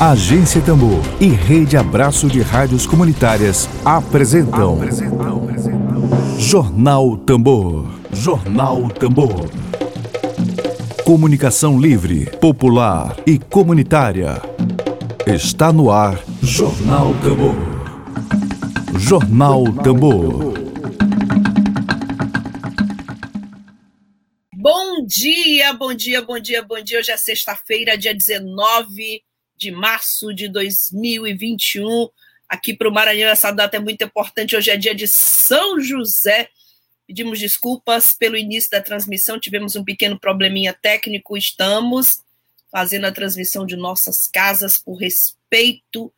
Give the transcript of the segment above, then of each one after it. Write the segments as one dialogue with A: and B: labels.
A: Agência Tambor e Rede Abraço de Rádios Comunitárias apresentam, apresentam, apresentam. Jornal Tambor. Jornal Tambor. Comunicação livre, popular e comunitária. Está no ar Jornal Tambor. Jornal Tambor.
B: Bom dia, bom dia, bom dia, bom dia. Hoje é sexta-feira, dia 19 de março de 2021. Aqui para o Maranhão, essa data é muito importante. Hoje é dia de São José. Pedimos desculpas pelo início da transmissão, tivemos um pequeno probleminha técnico. Estamos fazendo a transmissão de nossas casas por respeito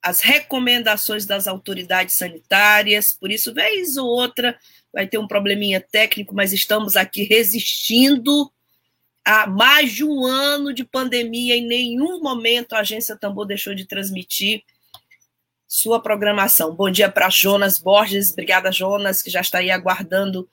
B: às recomendações das autoridades sanitárias. Por isso, vez ou outra, vai ter um probleminha técnico, mas estamos aqui resistindo há mais de um ano de pandemia, em nenhum momento a Agência Tambor deixou de transmitir sua programação. Bom dia para Jonas Borges, obrigada, Jonas, que já está aí aguardando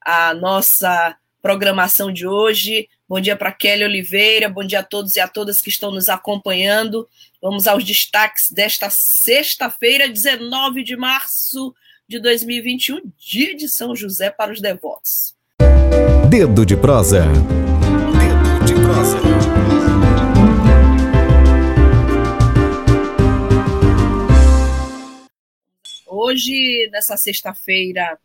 B: a nossa programação de hoje. Bom dia para Kelly Oliveira, bom dia a todos e a todas que estão nos acompanhando. Vamos aos destaques desta sexta-feira, 19 de março de 2021, dia de São José para os devotos.
A: Dedo de prosa.
B: Hoje, nessa sexta-feira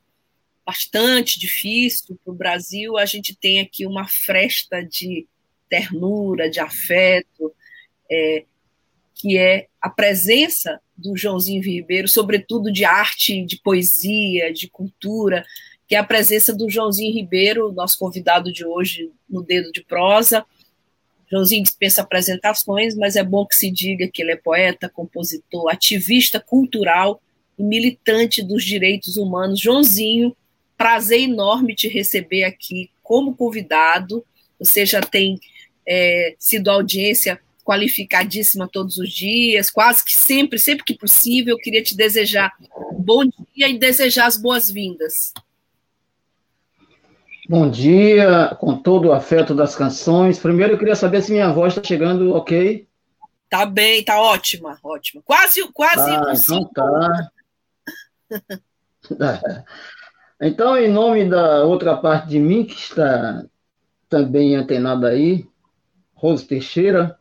B: bastante difícil para o Brasil, a gente tem aqui uma fresta de ternura, de afeto, é, que é a presença do Joãozinho Ribeiro, sobretudo de arte, de poesia, de cultura, que é a presença do Joãozinho Ribeiro, nosso convidado de hoje no Dedo de Prosa. Joãozinho dispensa apresentações, mas é bom que se diga que ele é poeta, compositor, ativista cultural e militante dos direitos humanos. Joãozinho, prazer enorme te receber aqui como convidado. Você já tem é, sido audiência qualificadíssima todos os dias, quase que sempre, sempre que possível. Eu queria te desejar um bom dia e desejar as boas-vindas.
C: Bom dia, com todo o afeto das canções. Primeiro eu queria saber se minha voz está chegando ok.
B: Tá bem, tá ótima, ótima. Quase, quase.
C: Ah, então tá. então, em nome da outra parte de mim, que está também antenada aí, Rose Teixeira,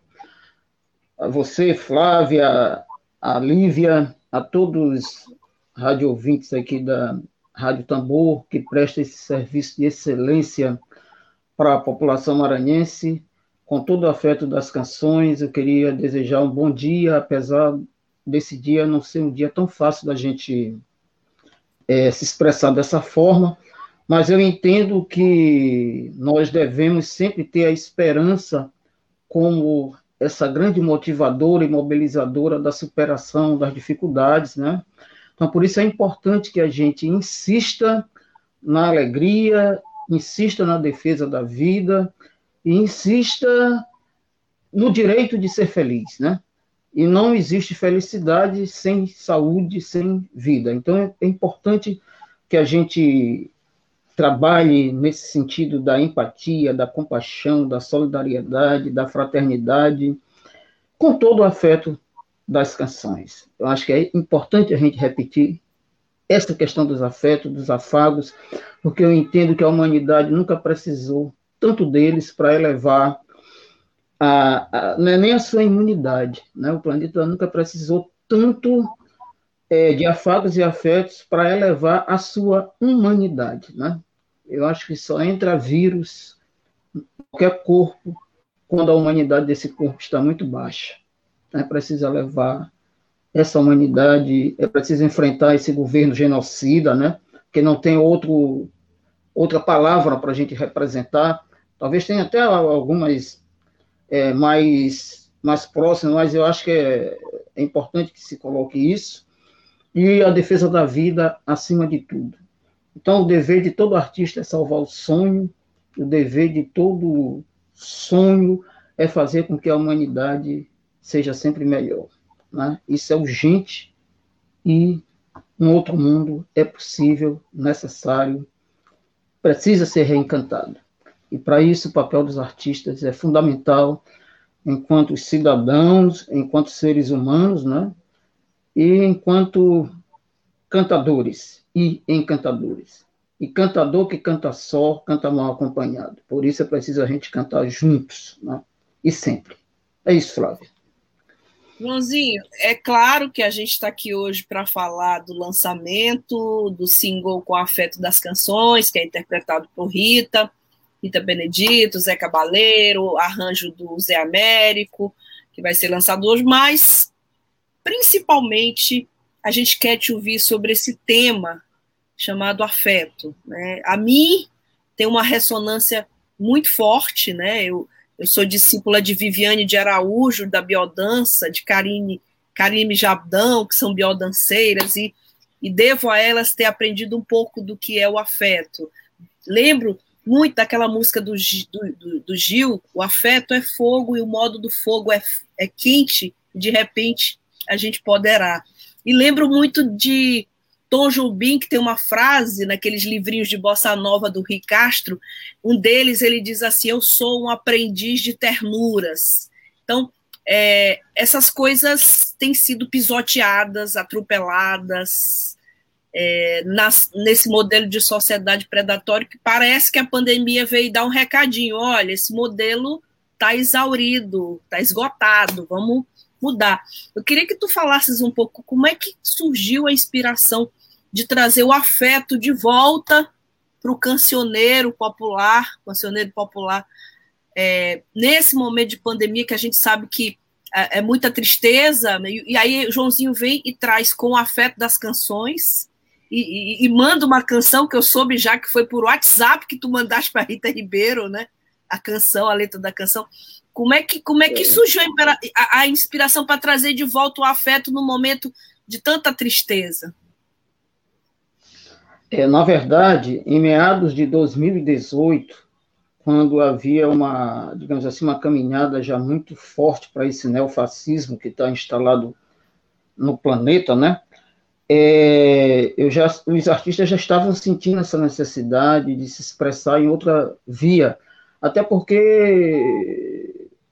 C: a você, Flávia, a Lívia, a todos os rádio ouvintes aqui da Rádio Tambor, que presta esse serviço de excelência para a população maranhense. Com todo o afeto das canções, eu queria desejar um bom dia, apesar desse dia não ser um dia tão fácil da gente é, se expressar dessa forma, mas eu entendo que nós devemos sempre ter a esperança como essa grande motivadora e mobilizadora da superação das dificuldades, né? Então, por isso é importante que a gente insista na alegria, insista na defesa da vida e insista no direito de ser feliz, né? E não existe felicidade sem saúde, sem vida. Então, é importante que a gente trabalhe nesse sentido da empatia, da compaixão, da solidariedade, da fraternidade, com todo o afeto das canções. Eu acho que é importante a gente repetir essa questão dos afetos, dos afagos, porque eu entendo que a humanidade nunca precisou tanto deles para elevar a, a, é nem a sua imunidade, né? O planeta nunca precisou tanto é, de afagos e afetos para elevar a sua humanidade, né? Eu acho que só entra vírus qualquer corpo quando a humanidade desse corpo está muito baixa é precisa levar essa humanidade, é preciso enfrentar esse governo genocida, né? Que não tem outro, outra palavra para a gente representar. Talvez tenha até algumas é, mais, mais próximas, mas eu acho que é, é importante que se coloque isso. E a defesa da vida acima de tudo. Então, o dever de todo artista é salvar o sonho, o dever de todo sonho é fazer com que a humanidade seja sempre melhor. Né? Isso é urgente e um outro mundo é possível, necessário, precisa ser reencantado. E para isso o papel dos artistas é fundamental enquanto cidadãos, enquanto seres humanos, né? E enquanto cantadores e encantadores. E cantador que canta só, canta mal acompanhado. Por isso é preciso a gente cantar juntos, né? E sempre. É isso, Flávia.
B: Joãozinho, é claro que a gente está aqui hoje para falar do lançamento do single Com Afeto das Canções, que é interpretado por Rita, Rita Benedito, Zé Cabaleiro, arranjo do Zé Américo, que vai ser lançado hoje, mas principalmente a gente quer te ouvir sobre esse tema chamado afeto. Né? A mim tem uma ressonância muito forte, né? Eu, eu sou discípula de Viviane de Araújo, da biodança, de Karine, Karime Jabdão, que são biodanceiras, e, e devo a elas ter aprendido um pouco do que é o afeto. Lembro muito daquela música do, do, do Gil, o afeto é fogo e o modo do fogo é, é quente, e de repente a gente poderá. E lembro muito de Tom Jobim, que tem uma frase naqueles livrinhos de bossa nova do Rui Castro, um deles ele diz assim: Eu sou um aprendiz de ternuras. Então, é, essas coisas têm sido pisoteadas, atropeladas é, nas, nesse modelo de sociedade predatória que parece que a pandemia veio dar um recadinho: olha, esse modelo está exaurido, está esgotado, vamos mudar. Eu queria que tu falasses um pouco como é que surgiu a inspiração de trazer o afeto de volta para o cancioneiro popular, cancioneiro popular, é, nesse momento de pandemia que a gente sabe que é, é muita tristeza, né? e, aí Joãozinho vem e traz com o afeto das canções, e, e, e, manda uma canção que eu soube já que foi por WhatsApp que tu mandaste para Rita Ribeiro, né? A canção, a letra da canção. Como é que, como é que é. surgiu a, a inspiração para trazer de volta o afeto no momento de tanta tristeza?
C: É, na verdade, em meados de 2018, quando havia uma, digamos assim, uma caminhada já muito forte para esse neofascismo que está instalado no planeta, né? É, eu já, os artistas já estavam sentindo essa necessidade de se expressar em outra via, até porque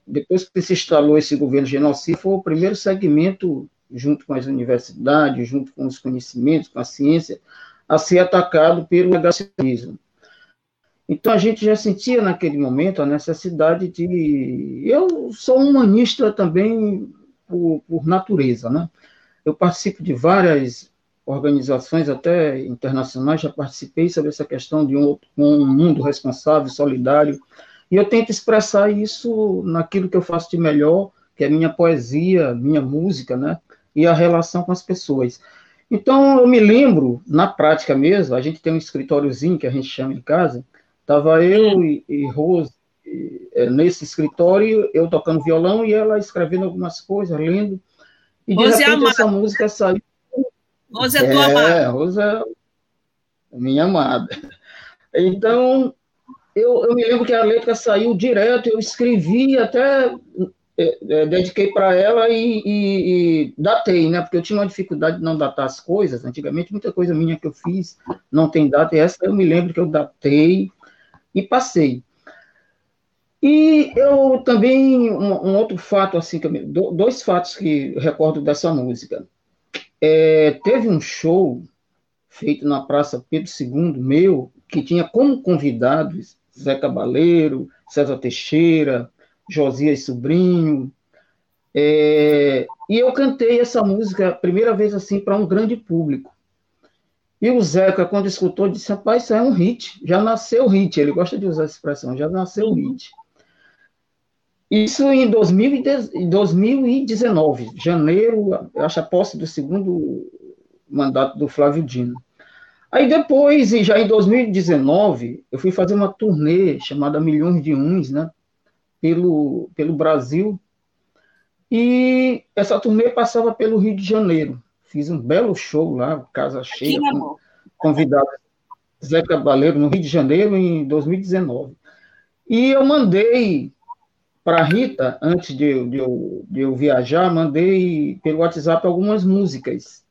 C: depois que se instalou esse governo genocida, foi o primeiro segmento, junto com as universidades, junto com os conhecimentos, com a ciência, a ser atacado pelo negacionismo. Então a gente já sentia naquele momento a necessidade de. Eu sou humanista também por, por natureza, né? Eu participo de várias organizações, até internacionais, já participei sobre essa questão de um, um mundo responsável, solidário, e eu tento expressar isso naquilo que eu faço de melhor, que é minha poesia, minha música, né? E a relação com as pessoas. Então, eu me lembro, na prática mesmo, a gente tem um escritóriozinho que a gente chama em casa, estava eu e, e Rose e, é, nesse escritório, eu tocando violão e ela escrevendo algumas coisas, lendo, e de Rose é repente é essa música saiu.
B: Rose é tua amada.
C: É, Rose é minha amada. Então, eu, eu me lembro que a letra saiu direto, eu escrevi até é, é, dediquei para ela e, e, e, datei, né? Porque eu tinha uma dificuldade de não datar as coisas. Antigamente, muita coisa minha que eu fiz não tem data, e essa eu me lembro que eu datei e passei. E eu também, um, um outro fato, assim, eu, dois fatos que recordo dessa música. É, teve um show feito na Praça Pedro II, meu, que tinha como convidados Zé Cabaleiro, César Teixeira, Josias Sobrinho. É, e eu cantei essa música a primeira vez assim para um grande público. E o Zeca, quando escutou, disse: Rapaz, isso é um hit, já nasceu hit. Ele gosta de usar essa expressão, já nasceu hit. Isso em 2019, janeiro, acho a posse do segundo mandato do Flávio Dino. Aí depois, já em 2019, eu fui fazer uma turnê chamada Milhões de Uns, né? pelo, pelo Brasil. E essa turnê passava pelo Rio de Janeiro. Fiz um belo show lá, casa cheia, com convidado Zé Cabaleiro, no Rio de Janeiro, em 2019. E eu mandei para a Rita, antes de eu, de, eu, de eu viajar, mandei pelo WhatsApp algumas músicas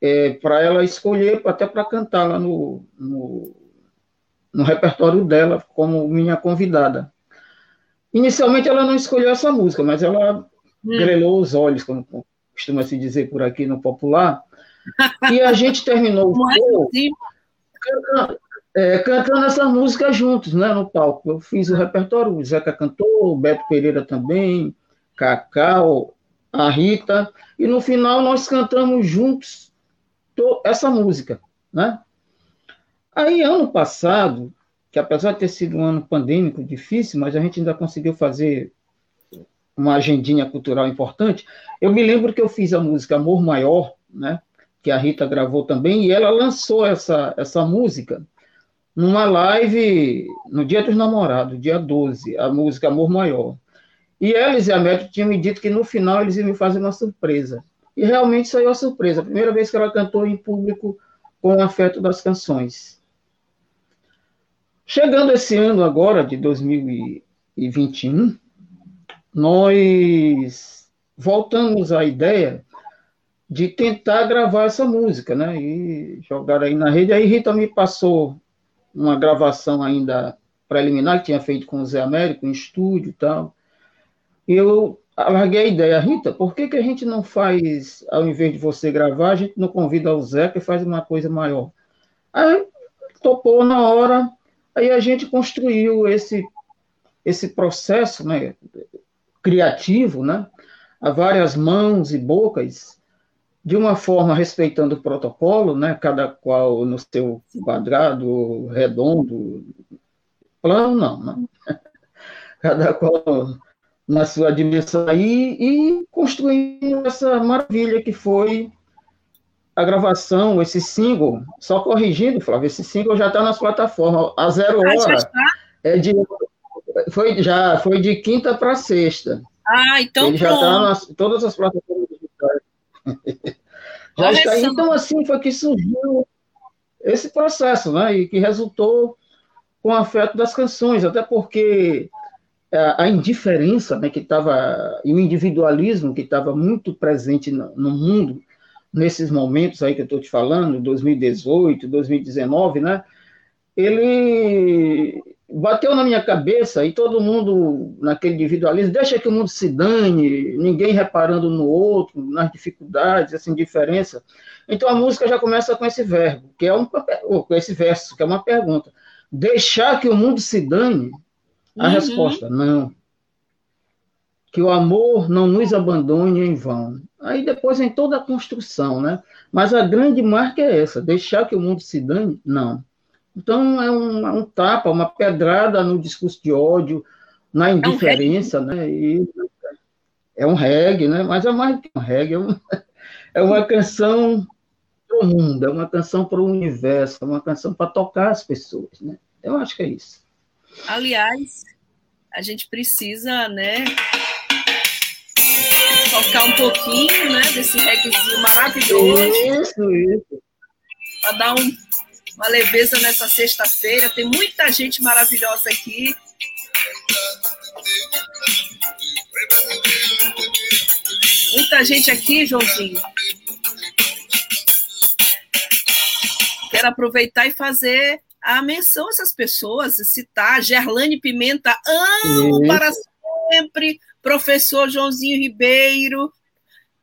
C: é, para ela escolher, até para cantar lá no, no, no repertório dela, como minha convidada. Inicialmente ela não escolheu essa música, mas ela hum. grelou os olhos, como costuma se dizer por aqui no popular. E a gente terminou o show cantando, é, cantando essa música juntos, né, no palco. Eu fiz o repertório, o Zeca cantou, o Beto Pereira também, Cacau, a Rita, e no final nós cantamos juntos essa música, né? Aí, ano passado, que apesar de ter sido um ano pandêmico difícil, mas a gente ainda conseguiu fazer uma agendinha cultural importante, eu me lembro que eu fiz a música Amor Maior, né? Que a Rita gravou também, e ela lançou essa, essa música numa live no Dia dos Namorados, dia 12, a música Amor Maior. E eles e a Médio tinham me dito que no final eles iam me fazer uma surpresa. E realmente saiu a surpresa. A primeira vez que ela cantou em público com o afeto das canções. Chegando esse ano agora, de 2021, nós voltamos à ideia de tentar gravar essa música, né? E jogar aí na rede. Aí Rita me passou uma gravação ainda preliminar que tinha feito com o Zé Américo em estúdio e tal. Eu larguei a ideia, Rita, por que, que a gente não faz, ao invés de você gravar, a gente não convida o Zé que faz uma coisa maior? Aí topou na hora, aí a gente construiu esse, esse processo né, criativo, né, a várias mãos e bocas, de uma forma respeitando o protocolo, né, cada qual no seu quadrado, redondo, plano não, né? cada qual na sua dimensão aí e construindo essa maravilha que foi a gravação, esse single. Só corrigindo, Flávio, esse single já está nas plataformas. A Zero ah, Hora é de, foi, já foi de quinta para sexta.
B: Ah, então
C: Ele
B: já está
C: nas todas as plataformas digitais. já está, então, assim, foi que surgiu esse processo, né? E que resultou com o afeto das canções, até porque a indiferença né, que estava, e o individualismo que estava muito presente no, no, mundo nesses momentos aí que eu estou te falando, 2018, 2019, né, ele bateu na minha cabeça e todo mundo naquele individualismo, deixa que o mundo se dane, ninguém reparando no outro, nas dificuldades, essa indiferença. Então a música já começa com esse verbo, que é um com esse verso, que é uma pergunta. Deixar que o mundo se dane a uhum. resposta, não. Que o amor não nos abandone em vão. Aí depois vem toda a construção, né? Mas a grande marca é essa: deixar que o mundo se dane? Não. Então é um, um tapa, uma pedrada no discurso de ódio, na indiferença, é um né? E é um reggae, né? Mas é mais que um reggae, é, um, é uma canção para o mundo, é uma canção para o universo, é uma canção para tocar as pessoas, né? Eu acho que é isso.
B: Aliás, a gente precisa, né, tocar um pouquinho, né, desse reggaezinho maravilhoso.
C: Isso, isso.
B: Para dar um, uma leveza nessa sexta-feira. Tem muita gente maravilhosa aqui. Muita gente aqui, Joãozinho. Quero aproveitar e fazer a menção a essas pessoas, citar Gerlane Pimenta, amo Isso. para sempre, professor Joãozinho Ribeiro,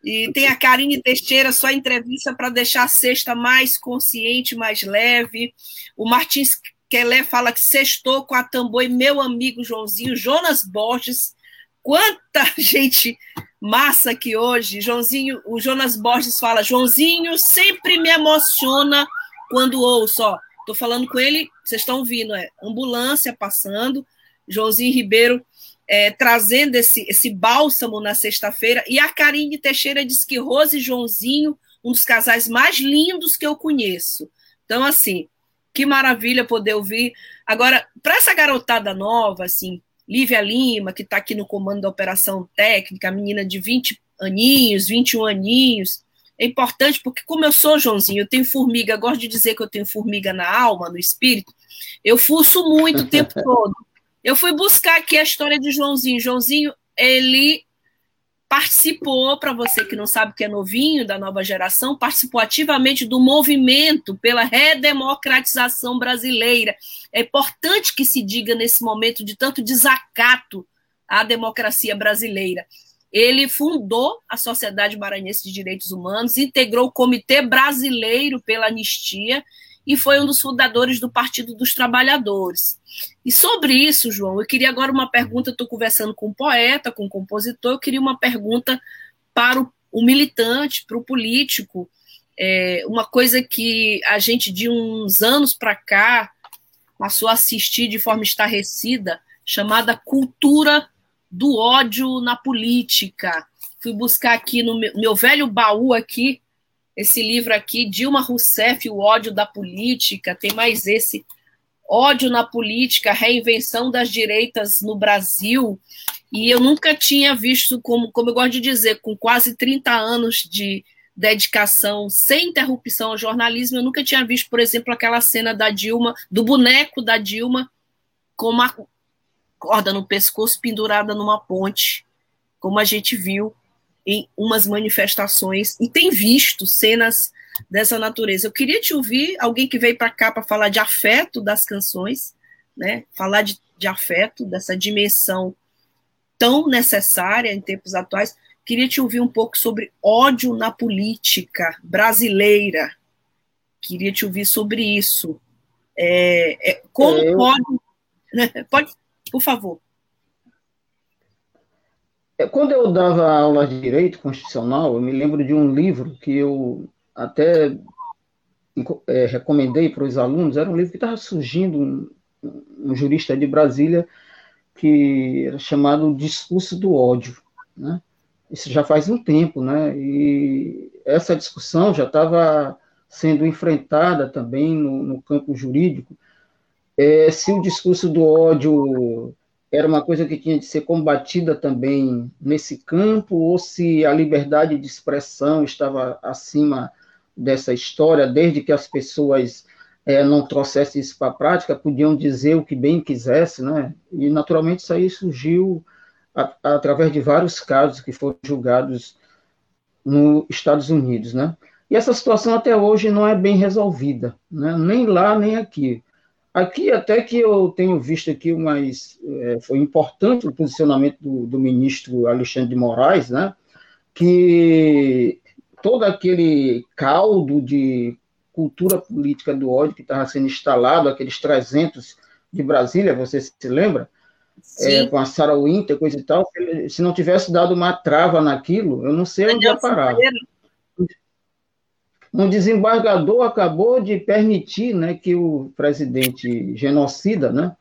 B: e tem a Karine Teixeira, só entrevista para deixar a sexta mais consciente, mais leve. O Martins Kelé fala que sextou com a tambor e meu amigo Joãozinho, Jonas Borges. Quanta gente massa aqui hoje. Joãozinho, o Jonas Borges fala: Joãozinho sempre me emociona quando ouço. Ó, Estou falando com ele, vocês estão ouvindo, é ambulância passando, Joãozinho Ribeiro é, trazendo esse, esse bálsamo na sexta-feira, e a Karine Teixeira diz que Rose e Joãozinho, um dos casais mais lindos que eu conheço. Então, assim, que maravilha poder ouvir. Agora, para essa garotada nova, assim, Lívia Lima, que está aqui no comando da operação técnica, menina de 20 aninhos, 21 aninhos, é importante porque, como eu sou, Joãozinho, eu tenho formiga, gosto de dizer que eu tenho formiga na alma, no espírito, eu fuço muito o tempo todo. Eu fui buscar aqui a história de Joãozinho. Joãozinho, ele participou, para você que não sabe que é novinho, da nova geração, participou ativamente do movimento pela redemocratização brasileira. É importante que se diga nesse momento de tanto desacato à democracia brasileira. Ele fundou a Sociedade Maranhense de Direitos Humanos, integrou o Comitê Brasileiro pela Anistia e foi um dos fundadores do Partido dos Trabalhadores. E sobre isso, João, eu queria agora uma pergunta. Estou conversando com um poeta, com um compositor, eu queria uma pergunta para o, o militante, para o político. É, uma coisa que a gente, de uns anos para cá, passou a assistir de forma estarrecida, chamada cultura do ódio na política. Fui buscar aqui no meu, meu velho baú aqui esse livro aqui, Dilma Rousseff, O ódio da política, tem mais esse, Ódio na política, reinvenção das direitas no Brasil. E eu nunca tinha visto, como, como eu gosto de dizer, com quase 30 anos de dedicação sem interrupção ao jornalismo, eu nunca tinha visto, por exemplo, aquela cena da Dilma, do boneco da Dilma, com uma corda no pescoço pendurada numa ponte, como a gente viu em umas manifestações e tem visto cenas dessa natureza. Eu queria te ouvir, alguém que veio para cá para falar de afeto das canções, né? Falar de, de afeto, dessa dimensão tão necessária em tempos atuais. Queria te ouvir um pouco sobre ódio na política brasileira. Queria te ouvir sobre isso. É, é, como é, eu... pode. Né? Pode, por favor.
C: É, quando eu dava aula de direito constitucional, eu me lembro de um livro que eu até é, recomendei para os alunos. Era um livro que estava surgindo, um, um, jurista de Brasília, que era chamado Discurso do Ódio. Né? Isso já faz um tempo, né? E essa discussão já estava sendo enfrentada também no, no campo jurídico. É, se o discurso do ódio era uma coisa que tinha de ser combatida também nesse campo, ou se a liberdade de expressão estava acima dessa história, desde que as pessoas é, não trouxessem isso para a prática, podiam dizer o que bem quisessem, né? E, naturalmente, isso aí surgiu a, a, através de vários casos que foram julgados nos Estados Unidos, né? E essa situação até hoje não é bem resolvida, né? nem lá, nem aqui. Aqui, até que eu tenho visto aqui, mas é, foi importante o posicionamento do, do, ministro Alexandre de Moraes, né, que todo aquele caldo de cultura política do ódio que estava sendo instalado, aqueles 300 de Brasília, você se lembra? É, com a Sarah Winter, coisa e tal, se não tivesse dado uma trava naquilo, eu não sei onde ia parar um desembargador acabou de permitir né, que o presidente genocida né,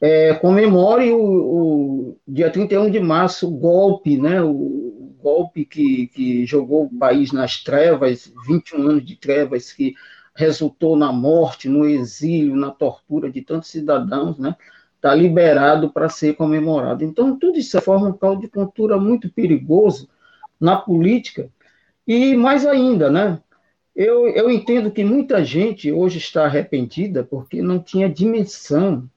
C: é, comemore o, o, dia 31 de março o golpe, né, o golpe que, que jogou o país nas trevas, 21 anos de trevas, que resultou na morte, no exílio, na tortura de tantos cidadãos, né, está liberado para ser comemorado. Então, tudo isso forma um caldo de cultura muito perigoso na política, e mais ainda, né, eu, eu entendo que muita gente hoje está arrependida porque não tinha dimensão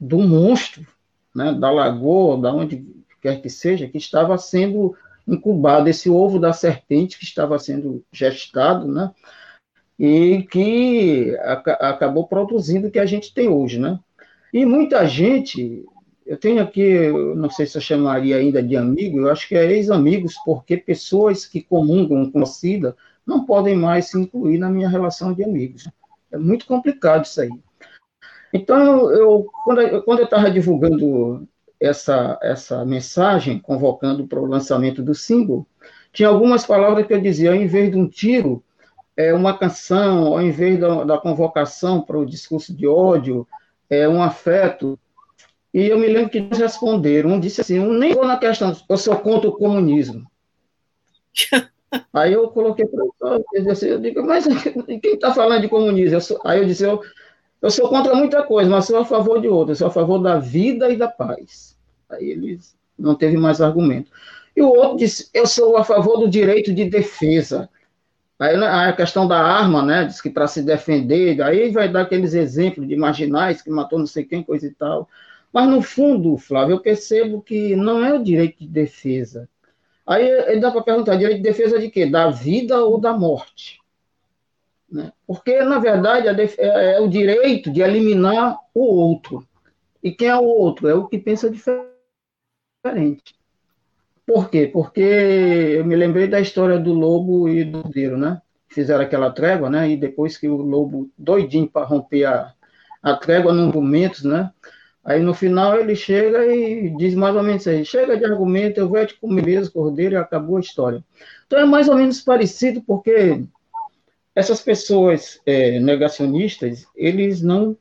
C: do monstro, né, da lagoa, da onde quer que seja, que estava sendo incubado, esse ovo da serpente que estava sendo gestado, né, e que acabou produzindo o que a gente tem hoje, né. E muita gente, eu tenho aqui, não sei se eu chamaria ainda de amigo, eu acho que é ex-amigos, porque pessoas que comungam com a SIDA não podem mais se incluir na minha relação de amigos. É muito complicado isso aí. Então, eu, quando, eu, estava divulgando essa, essa mensagem, convocando para o lançamento do single, tinha algumas palavras que eu dizia, ao invés de um tiro, é uma canção, ao invés da, da convocação para o discurso de ódio, é um afeto. E eu me lembro que eles responderam, um disse assim, um nem vou na questão, eu sou contra o comunismo. Aí eu coloquei para assim, eu digo, mas quem está falando de comunismo? Eu sou, aí eu disse, eu, eu sou contra muita coisa, mas sou a favor de outra, sou a favor da vida e da paz. Aí ele não teve mais argumento. E o outro disse, eu sou a favor do direito de defesa. Aí né, a questão da arma, né, diz que para se defender, aí vai dar aqueles exemplos de marginais que matou não sei quem, coisa e tal. Mas no fundo, Flávio, eu percebo que não é o direito de defesa, Aí ele dá para perguntar, direito de defesa de quê? Da vida ou da morte? Né? Porque, na verdade, é, é o direito de eliminar o outro. E quem é o outro? É o que pensa diferente. Por quê? Porque eu me lembrei da história do lobo e do cordeiro, né? Fizeram aquela trégua, né? E depois que o lobo, doidinho para romper a, a trégua nos momentos, né? Aí no final ele chega e diz mais ou menos aí: chega de argumento, eu vou te comer mesmo, cordeiro, e acabou a história. Então é mais ou menos parecido, porque essas pessoas é, negacionistas, eles não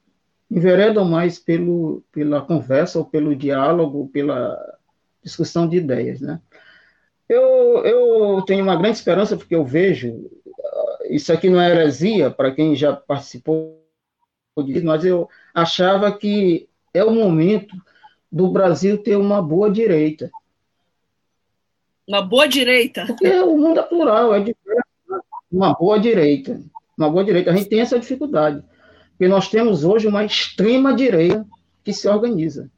C: enveredam mais pelo, pela conversa, ou pelo diálogo, pela discussão de ideias. Né? Eu, eu tenho uma grande esperança, porque eu vejo, isso aqui não é heresia, para quem já participou mas eu achava que é o momento do Brasil ter uma boa direita.
B: Uma boa direita?
C: Porque o mundo é plural, é diverso. Uma boa direita. Uma boa direita. A gente tem essa dificuldade. Porque nós temos hoje uma extrema direita que se organiza.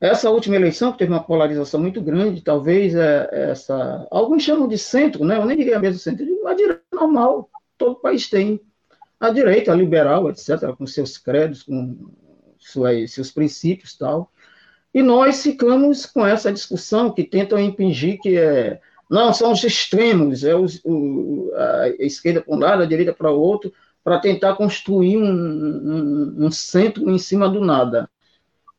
C: Essa última eleição, que teve uma polarização muito grande, talvez é, essa. Alguns chamam de centro, né? Eu nem diria mesmo centro, uma direita normal, todo país tem. A direita, a liberal, etc., com seus credos, com suas, seus princípios tal. E nós ficamos com essa discussão que tentam impingir que é. Não, são os extremos, é o, a esquerda para um lado, a direita para o outro, para tentar construir um, um, um, centro em cima do nada.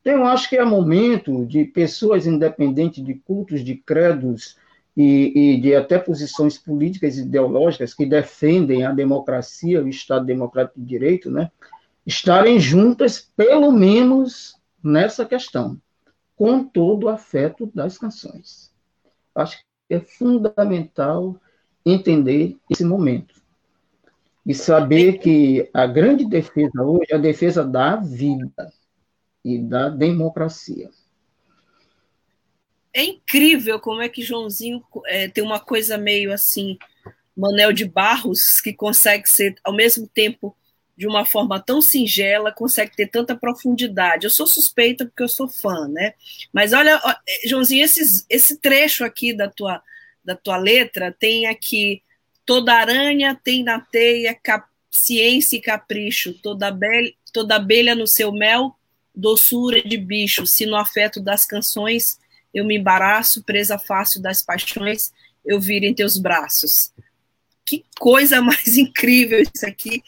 C: Então, eu acho que é momento de pessoas independentes de cultos, de credos e, e de até posições políticas e ideológicas que defendem a democracia, o Estado Democrático de Direito, né, estarem juntas, pelo menos nessa questão, com todo o afeto das canções. Acho que é fundamental entender esse momento e saber que a grande defesa hoje é a defesa da vida e da democracia.
B: É incrível como é que Joãozinho é, tem uma coisa meio assim, Manel de Barros, que consegue ser ao mesmo tempo de uma forma tão singela, consegue ter tanta profundidade. Eu sou suspeita porque eu sou fã, né? Mas olha, Joãozinho, esses, esse trecho aqui da tua, da tua letra tem aqui toda aranha tem na teia cap, ciência e capricho, toda toda abelha no seu mel, doçura de bicho, se no afeto das canções eu me embaraço, presa fácil das paixões, eu viro em teus braços. Que coisa mais incrível isso aqui.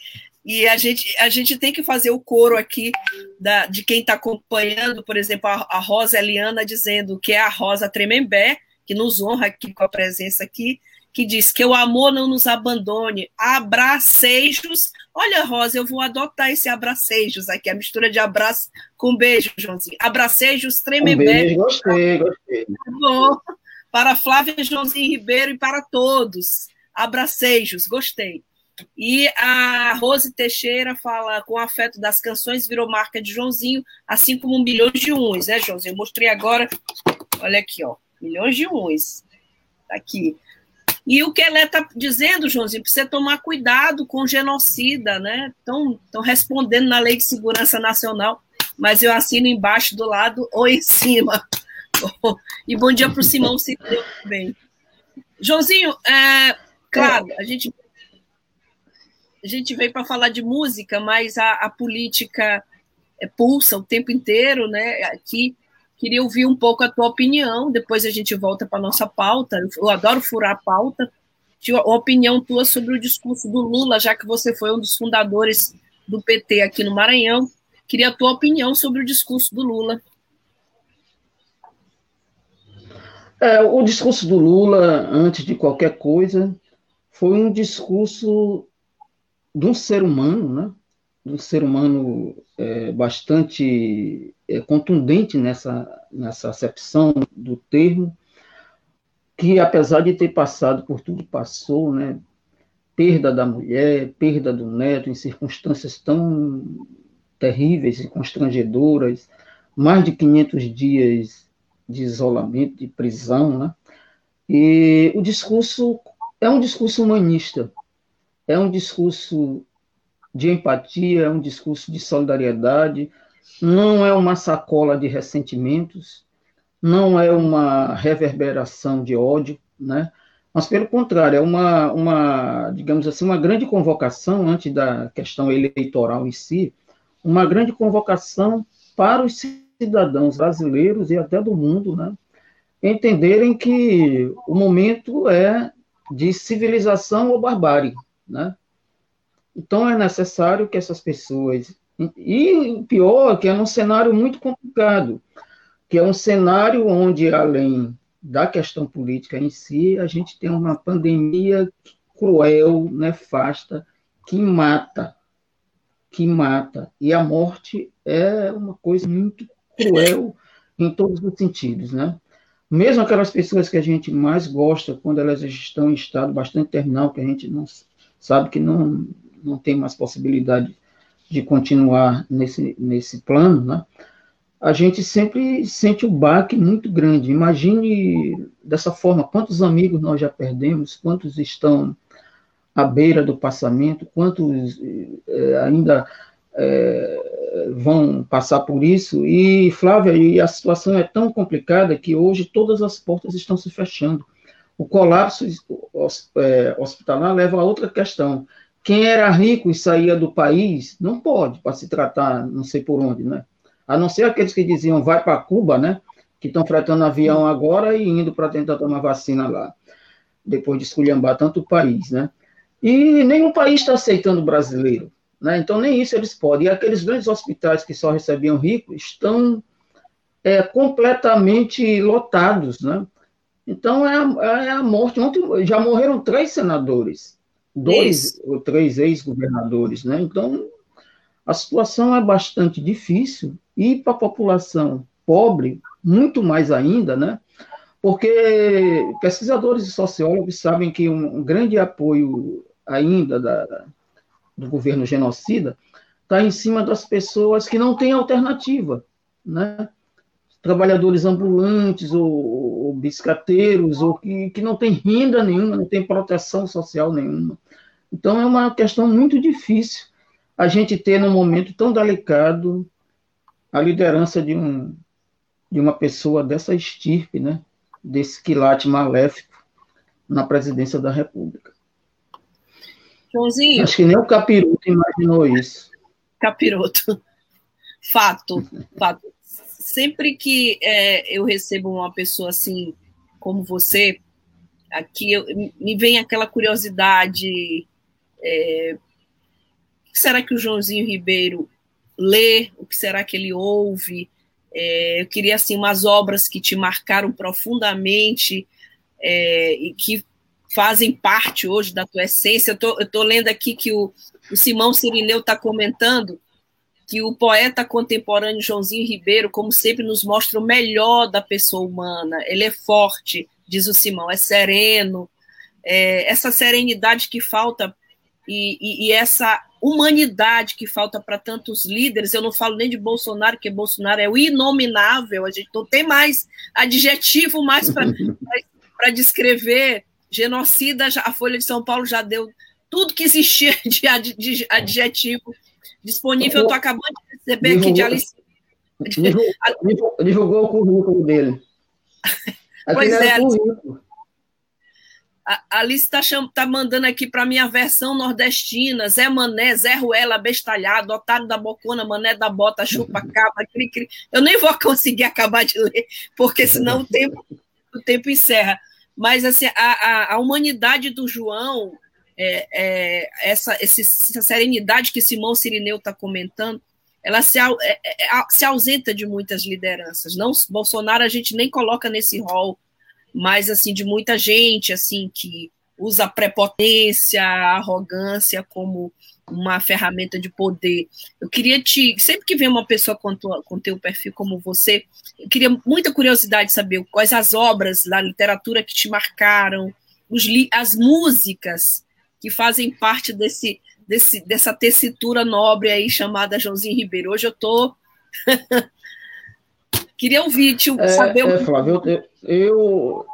B: E a gente, a gente tem que fazer o coro aqui da, de quem está acompanhando, por exemplo, a, a, Rosa Eliana dizendo que é a Rosa Tremembé, que nos honra aqui com a presença aqui, que diz que o amor não nos abandone, abracejos. Olha, Rosa, eu vou adotar esse abracejos aqui, a mistura de abraço com beijo, Joãozinho. Abracejos Tremembé. Um
C: beijo, gostei, gostei.
B: Bom, para Flávia Joãozinho Ribeiro e para todos. Abracejos, gostei. E a Rose Teixeira fala com afeto das canções, virou marca de Joãozinho, assim como milhão de uns, né, Joãozinho? Eu mostrei agora, olha aqui, ó, milhões de uns. Tá aqui. E o que ela está dizendo, Joãozinho, precisa tomar cuidado com genocida, né? Estão respondendo na Lei de Segurança Nacional, mas eu assino embaixo do lado ou em cima. e bom dia para o Simão Citeu também. Joãozinho, é, claro, a gente a gente veio para falar de música, mas a, a política é, pulsa o tempo inteiro, né? Aqui queria ouvir um pouco a tua opinião. Depois a gente volta para nossa pauta. Eu adoro furar a pauta. Uma opinião tua sobre o discurso do Lula, já que você foi um dos fundadores do PT aqui no Maranhão. Queria a tua opinião sobre o discurso do Lula.
C: É, o discurso do Lula, antes de qualquer coisa, foi um discurso de um ser humano, né? de um ser humano é, bastante é, contundente nessa, nessa acepção do termo, que apesar de ter passado por tudo que passou, né? perda da mulher, perda do neto, em circunstâncias tão terríveis e constrangedoras, mais de 500 dias de isolamento, de prisão, né? E o discurso é um discurso humanista, é um discurso de empatia, é um discurso de solidariedade, não é uma sacola de ressentimentos, não é uma reverberação de ódio, né? mas pelo contrário, é uma, uma, digamos assim, uma grande convocação, antes da questão eleitoral em si, uma grande convocação para os cidadãos brasileiros e até do mundo, né, entenderem que o momento é de civilização ou barbárie, né? Então é necessário que essas pessoas e o pior que é um cenário muito complicado, que é um cenário onde além da questão política em si, a gente tem uma pandemia cruel, nefasta, que mata, que mata. E a morte é uma coisa muito cruel em todos os sentidos, né? Mesmo aquelas pessoas que a gente mais gosta, quando elas estão em estado bastante terminal, que a gente não sabe que não, não tem mais possibilidade de continuar nesse, nesse plano, né? a gente sempre sente um baque muito grande. Imagine dessa forma quantos amigos nós já perdemos, quantos estão à beira do passamento, quantos é, ainda é, vão passar por isso. E, Flávia, e a situação é tão complicada que hoje todas as portas estão se fechando. O colapso é, hospitalar leva a outra questão. Quem era rico e saía do país não pode, para se tratar, não sei por onde, né? a não ser aqueles que diziam vai para Cuba, né? Que estão fretando avião agora e indo para tentar tomar vacina lá, depois de esculhambar tanto o país, né? E nenhum país está aceitando brasileiro, né? Então nem isso eles podem. E aqueles grandes hospitais que só recebiam ricos estão é, completamente lotados, né? Então é a, é a morte. Ontem já morreram três senadores, dois ou três ex-governadores, né? Então a situação é bastante difícil e para a população pobre, muito mais ainda, né? Porque pesquisadores e sociólogos sabem que um, grande apoio ainda da, do governo genocida está em cima das pessoas que não têm alternativa, né? Trabalhadores ambulantes ou, ou biscateiros, ou que, que não têm renda nenhuma, não têm proteção social nenhuma. Então, é uma questão muito difícil a gente ter, num momento tão delicado, a liderança de, um, de uma pessoa dessa estirpe, né? desse quilate maléfico na presidência da República.
B: Joãozinho.
C: Acho que nem o Capiroto imaginou isso.
B: Capiroto. Fato, fato. Sempre que é, eu recebo uma pessoa assim como você, aqui eu, me vem aquela curiosidade. É, o que será que o Joãozinho Ribeiro lê, o que será que ele ouve. É, eu queria assim umas obras que te marcaram profundamente é, e que fazem parte hoje da tua essência. Eu estou lendo aqui que o, o Simão Sirineu está comentando que o poeta contemporâneo Joãozinho Ribeiro, como sempre, nos mostra o melhor da pessoa humana. Ele é forte, diz o Simão, é sereno. É, essa serenidade que falta e, e, e essa humanidade que falta para tantos líderes. Eu não falo nem de Bolsonaro, que Bolsonaro é o inominável, a gente não tem mais adjetivo mais para descrever. Genocida, a Folha de São Paulo já deu tudo que existia de adjetivo disponível. Eu estou acabando de receber aqui de Alice.
C: Divulgou, o currículo dele.
B: Pois é. Currículo. A Alice está tá mandando aqui para minha versão nordestina: Zé Mané, Zé Ruela, bestalhado, Otário da Bocona, Mané da Bota, Chupa Capa, cri, cri. Eu nem vou conseguir acabar de ler, porque senão o tempo, o tempo encerra. Mas assim, a, a, a humanidade do João, é, é, essa, essa serenidade que Simão Sirineu está comentando, ela se, é, é, é se ausenta de muitas lideranças. Não, Bolsonaro a gente nem coloca nesse rol mas assim de muita gente assim que usa a prepotência, a arrogância como uma ferramenta de poder. Eu queria te, sempre que vem uma pessoa com, tua, com teu perfil como você, eu queria muita curiosidade de saber quais as obras da literatura que te marcaram, os, as músicas que fazem parte desse, desse, dessa tessitura nobre aí chamada Joãozinho Ribeiro. Hoje eu tô Queria ouvir, tio,
C: é,
B: saber
C: é, Flávio, eu, eu,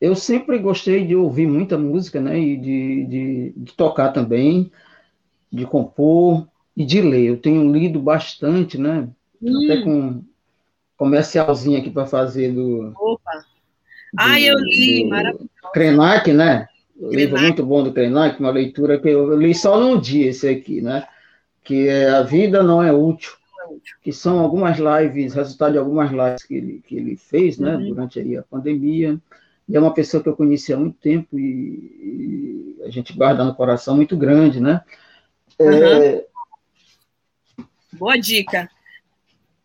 C: eu, sempre gostei de ouvir muita música, né? E de, de, de, tocar também, de compor e de ler. Eu tenho lido bastante, né? Hum. Até com comercialzinho aqui para fazer do.
B: Opa! Ah, eu li, maravilhoso.
C: Krenak, né? O livro muito bom do Krenak, uma leitura que eu li só num dia, esse aqui, né? Que é A Vida Não é Útil que são algumas lives, resultado de algumas lives que ele, que ele fez, né, uhum. durante aí a pandemia. E é uma pessoa que eu conheci há muito tempo e, e a gente guarda no coração muito grande, né?
B: Uhum. É... Boa dica.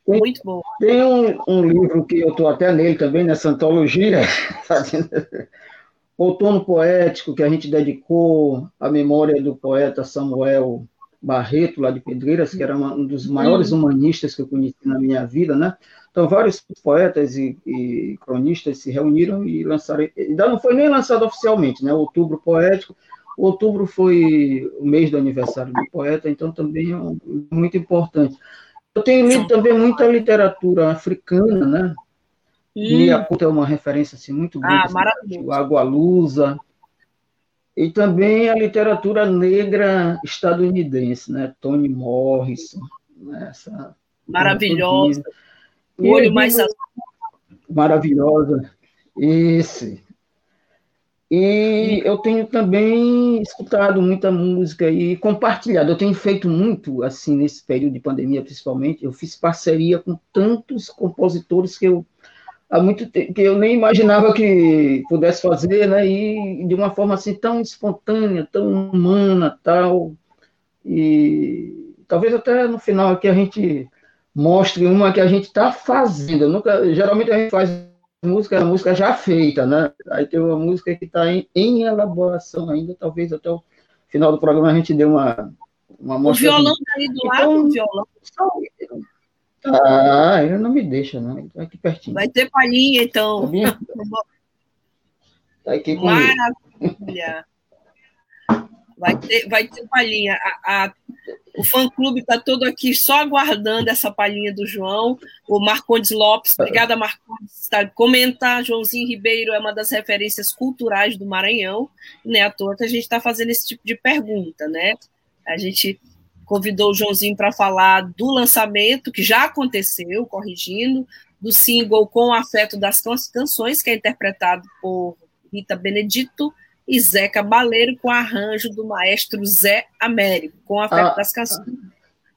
B: Muito bom.
C: Tem um, um livro que eu estou até nele também, nessa antologia, Outono Poético, que a gente dedicou à memória do poeta Samuel Barreto, lá de Pedreiras, que era um dos maiores humanistas que eu conheci na minha vida, né? Então, vários poetas e, e cronistas se reuniram e lançaram. Ainda não foi nem lançado oficialmente, né? Outubro Poético. Outubro foi o mês do aniversário do poeta, então também é muito importante. Eu tenho lido também muita literatura africana, né? Hum. E a é uma referência assim, muito
B: boa. Ah, assim, maravilhoso.
C: Água Lusa. E também a literatura negra estadunidense, né? Toni Morrison. Né? Essa,
B: Maravilhosa. O olho mais azul.
C: Maravilhosa. Esse. E eu tenho também escutado muita música e compartilhado. Eu tenho feito muito, assim, nesse período de pandemia, principalmente. Eu fiz parceria com tantos compositores que eu há muito tempo que eu nem imaginava que pudesse fazer, né? E de uma forma assim tão espontânea, tão humana, tal. E talvez até no final aqui a gente mostre uma que a gente está fazendo. nunca, geralmente a gente faz música, a música já feita, né? Aí tem uma música que está em, em, elaboração ainda, talvez até o final do programa a gente dê uma, uma
B: mostra. O violão está aí do lado, então, o violão.
C: Ah, ele não me deixa, não. Está aqui pertinho.
B: Vai ter palhinha, então.
C: Tá aqui
B: comigo. Maravilha. Vai ter, vai ter palhinha. A, a, o fã-clube está todo aqui só aguardando essa palhinha do João. O Marcondes Lopes, obrigada, Marcondes. Tá, comenta, Joãozinho Ribeiro é uma das referências culturais do Maranhão. Não é à toa que a gente está fazendo esse tipo de pergunta, né? A gente convidou o Joãozinho para falar do lançamento, que já aconteceu, corrigindo, do single Com o Afeto das Canções, que é interpretado por Rita Benedito, e Zé Cabaleiro com arranjo do maestro Zé Américo, com a fé ah, das canções.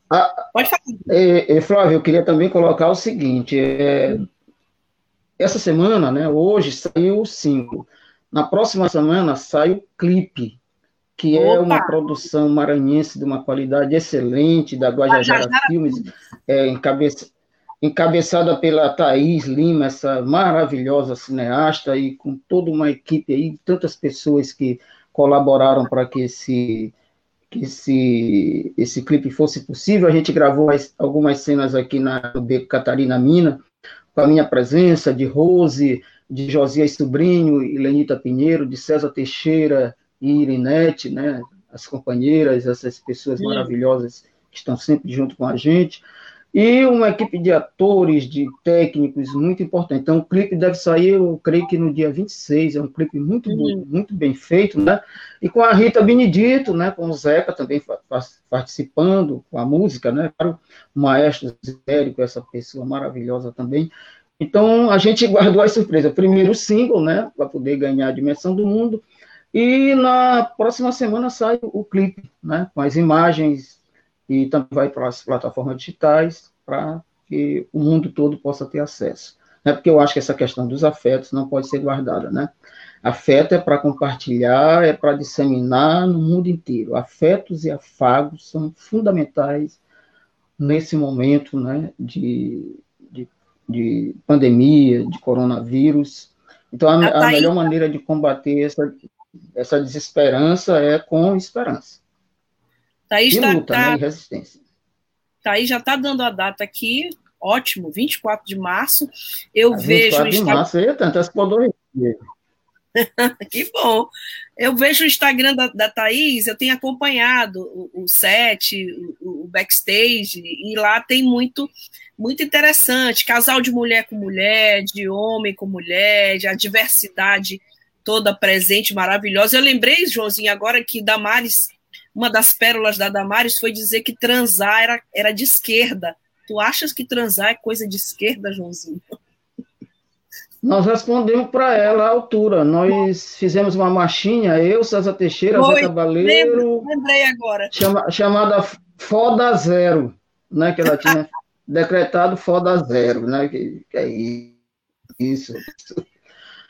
C: Ah, Pode falar. É, é, Flávio, eu queria também colocar o seguinte: é, essa semana, né, hoje, saiu o single. Na próxima semana sai o clipe, que é Opa. é uma produção maranhense de uma qualidade excelente, da Guajajara Filmes, é, encabeça, encabeçada pela Thaís Lima, essa maravilhosa cineasta, e com toda uma equipe aí, tantas pessoas que colaboraram para que esse, que esse, esse clipe fosse possível. A gente gravou algumas cenas aqui na Beco Catarina Mina, com a minha presença, de Rose, de Josias Sobrinho e Lenita Pinheiro, de César Teixeira Irinete, né, as companheiras, essas pessoas Sim. maravilhosas que estão sempre junto com a gente e uma equipe de atores, de técnicos muito importante. Então, o clipe deve sair, eu creio que no dia 26, é um clipe muito, uhum. muito bem feito, né? E com a Rita Benedito, né? Com o Zeca também participando com a música, né? Claro, o maestro Zérico, essa pessoa maravilhosa também. Então, a gente guardou a surpresa. Primeiro o single, né? Para poder ganhar a dimensão do mundo. E na próxima semana sai o clipe, né? Com as imagens e também vai para as plataformas digitais para que o mundo todo possa ter acesso. Né? Porque eu acho que essa questão dos afetos não pode ser guardada, né? Afeto é para compartilhar, é para disseminar no mundo inteiro. Afetos e afagos são fundamentais nesse momento né, de, de, de pandemia, de coronavírus. Então, a, a melhor maneira de combater essa, essa desesperança é com esperança.
B: Thaís
C: está luta, tá, né, resistência.
B: Thaís já está dando a data aqui, ótimo, 24 de março. Eu a vejo.
C: 24 de Instagram... março, eita, antecipador.
B: que bom. Eu vejo o Instagram da, da Thaís, eu tenho acompanhado o, o set, o, o, backstage, e lá tem muito, muito interessante. Casal de mulher com mulher, de homem com mulher, de a diversidade toda presente, maravilhosa. Eu lembrei, Joãozinho, agora que Damares uma das pérolas da Damares foi dizer que transar era, era de esquerda. Tu achas que transar é coisa de esquerda, Joãozinho?
C: Nós respondemos para ela à altura. Nós fizemos uma marchinha, eu, César Teixeira, Zé Cabaleiro.
B: lembrei agora.
C: Chama, chamada Foda Zero, né? Que ela tinha decretado foda zero, né? Que, que é isso.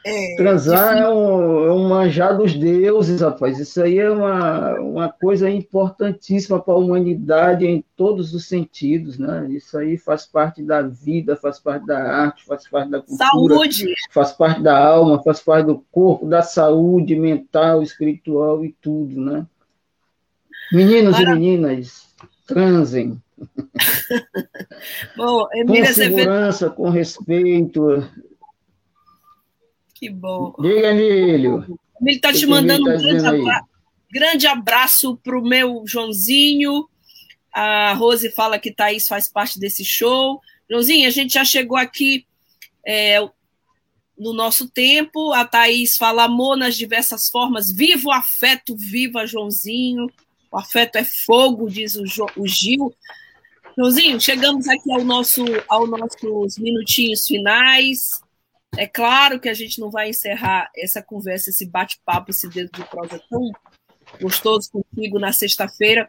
C: É, Transar é um, é um manjar dos deuses, rapaz. Isso aí é uma, uma coisa importantíssima para a humanidade em todos os sentidos, né? Isso aí faz parte da vida, faz parte da arte, faz parte da cultura. Saúde! Faz parte da alma, faz parte do corpo, da saúde mental, espiritual e tudo, né? Meninos e meninas, transem. Bom, Emília, com segurança, vê... com respeito,
B: que bom.
C: Diga, Emílio.
B: Ele está te mandando tá um grande abraço para o meu Joãozinho. A Rose fala que Thaís faz parte desse show. Joãozinho, a gente já chegou aqui é, no nosso tempo. A Thaís fala amor nas diversas formas. Viva o afeto, viva Joãozinho. O afeto é fogo, diz o, jo, o Gil. Joãozinho, chegamos aqui ao nosso, aos nossos minutinhos finais. É claro que a gente não vai encerrar essa conversa, esse bate-papo, esse dedo de prosa tão gostoso contigo na sexta-feira,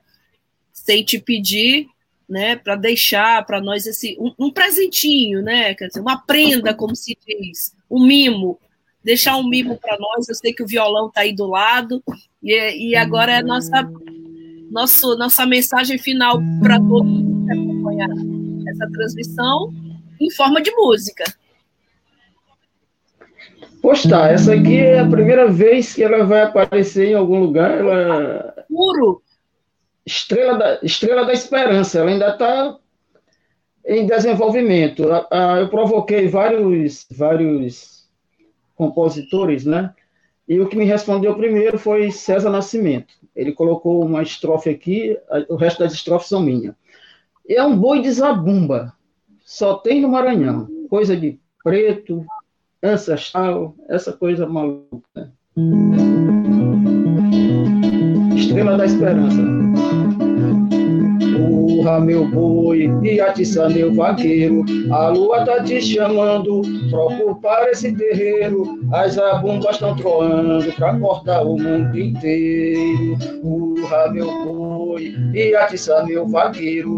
B: sem te pedir, né, para deixar para nós esse um, um, presentinho, né, quer dizer, uma prenda, como se diz, um mimo, deixar um mimo para nós. Eu sei que o violão está aí do lado e, e agora é nossa nosso, nossa mensagem final para todos que acompanhar essa transmissão em forma de música
C: postar. Essa aqui é a primeira vez que ela vai aparecer em algum lugar. Ela...
B: Puro!
C: Estrela da, Estrela da Esperança. Ela ainda está em desenvolvimento. Eu provoquei vários, vários compositores, né? E o que me respondeu primeiro foi César Nascimento. Ele colocou uma estrofe aqui, o resto das estrofes são minhas. É um boi de zabumba, só tem no Maranhão. Coisa de preto, ancestral, essa coisa maluca. Estrela da Esperança. Urra meu boi e atiça meu vaqueiro, a lua tá te chamando ocupar esse terreiro, as abumbas estão troando pra cortar o mundo inteiro. Urra meu boi e atiça meu vaqueiro,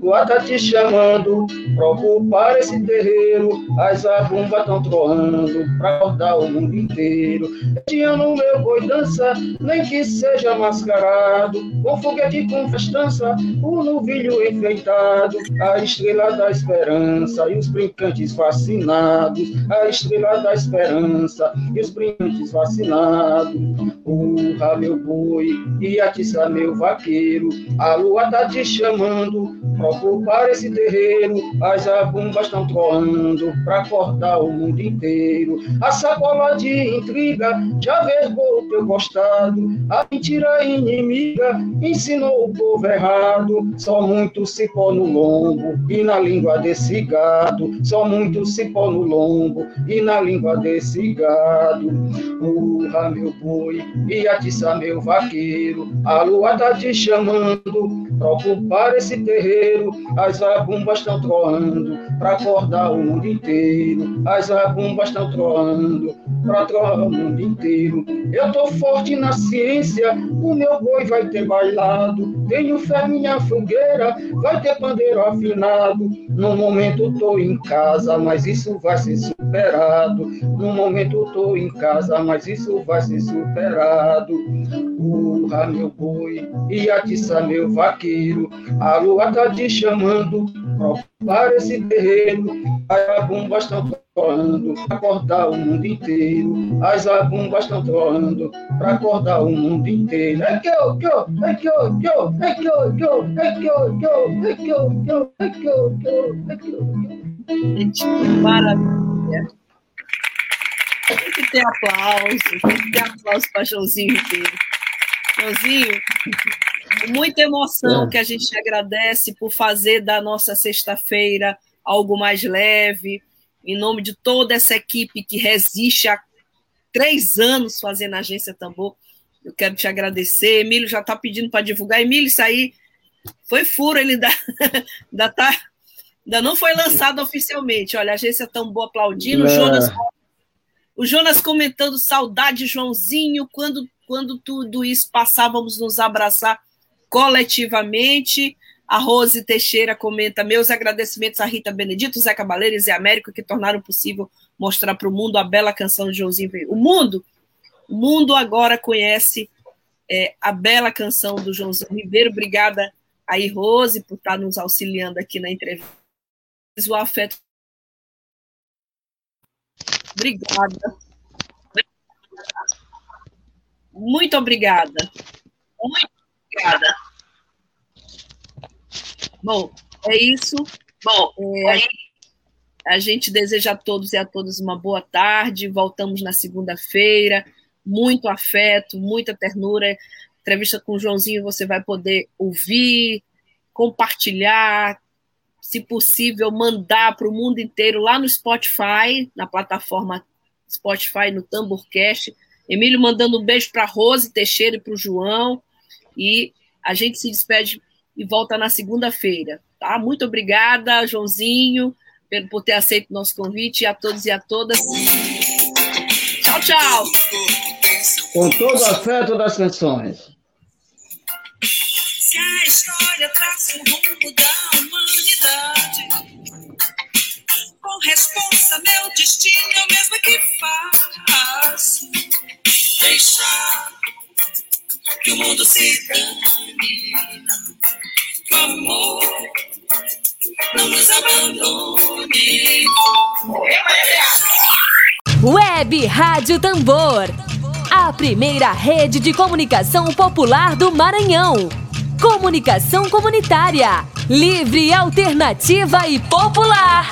C: lua tá te chamando ocupar esse terreiro, as abumbas estão troando pra cortar o mundo inteiro. Este ano meu boi dança, nem que seja mascarado, com foguete com festança, o novilho enfeitado, a estrela da esperança e os brincantes fascinados, a estrela da esperança e os brincantes fascinados. Urra meu boi e atiça meu vaqueiro, a lua tá te chamando pra ocupar esse terreiro, as abumbas estão troando pra acordar o mundo inteiro. A sacola de intriga já vergou o teu costado, a mentira inimiga ensinou o povo errado. Só muito cipó no lombo e na língua desse gado, só muito cipó no lombo e na língua desse gado. Urra meu boi e atiça meu vaqueiro, a lua tá te chamando pra ocupar esse terreiro, as abumbas estão troando para acordar o mundo inteiro. As abumbas estão troando para troar o mundo inteiro. Eu tô forte na ciência, o meu boi vai ter bailado. Tenho fé minha fogueira, vai ter pandeiro afinado. No momento tô em casa, mas isso vai ser superado. No momento tô em casa, mas isso vai ser superado. Urra meu boi e atiça meu vaqueiro. A lua tá te chamando para esse terreiro, as abumbas estão troando para acordar o mundo inteiro. As abumbas estão troando para acordar o mundo inteiro. É que eu, que eu, é que eu, que eu, é que eu, que eu, é que eu, que eu, é que eu, que eu, é que eu, que eu, é que eu. Gente,
B: maravilha. Tem que ter aplauso, tem que ter aplauso para Joãozinho inteiro. Joãozinho, muita emoção é. que a gente agradece por fazer da nossa sexta-feira algo mais leve, em nome de toda essa equipe que resiste há três anos fazendo a Agência Tambor. Eu quero te agradecer. Emílio já está pedindo para divulgar. Emílio, isso aí foi furo, ele ainda, ainda, tá, ainda não foi lançado oficialmente. Olha, a Agência Tambor aplaudindo, o é. Jonas, o Jonas comentando saudade, Joãozinho, quando, quando tudo isso passávamos nos abraçar coletivamente. A Rose Teixeira comenta: meus agradecimentos a Rita Benedito, Zé Cabaleiro e Américo que tornaram possível mostrar para o mundo a bela canção de Joãozinho O mundo, o mundo agora conhece é, a bela canção do Joãozinho Ribeiro. Obrigada aí, Rose, por estar nos auxiliando aqui na entrevista. O afeto. Obrigada. Muito obrigada. Muito obrigada. Bom, é isso. Bom, é, a gente deseja a todos e a todas uma boa tarde. Voltamos na segunda-feira. Muito afeto, muita ternura. Entrevista com o Joãozinho você vai poder ouvir, compartilhar, se possível, mandar para o mundo inteiro lá no Spotify, na plataforma Spotify, no Tamborcast. Emílio mandando um beijo para Rose Teixeira e para o João. E a gente se despede e volta na segunda-feira. Tá? Muito obrigada, Joãozinho, por ter aceito o nosso convite, e a todos e a todas. Tchau, tchau.
C: Com todo o afeto das canções.
D: Se a história traça o rumo da humanidade, com responsa, meu destino é o mesmo que faço. Deixar que o mundo se dane amor não nos abandone.
E: Web Rádio Tambor. A primeira rede de comunicação popular do Maranhão. Comunicação comunitária. Livre, alternativa e popular.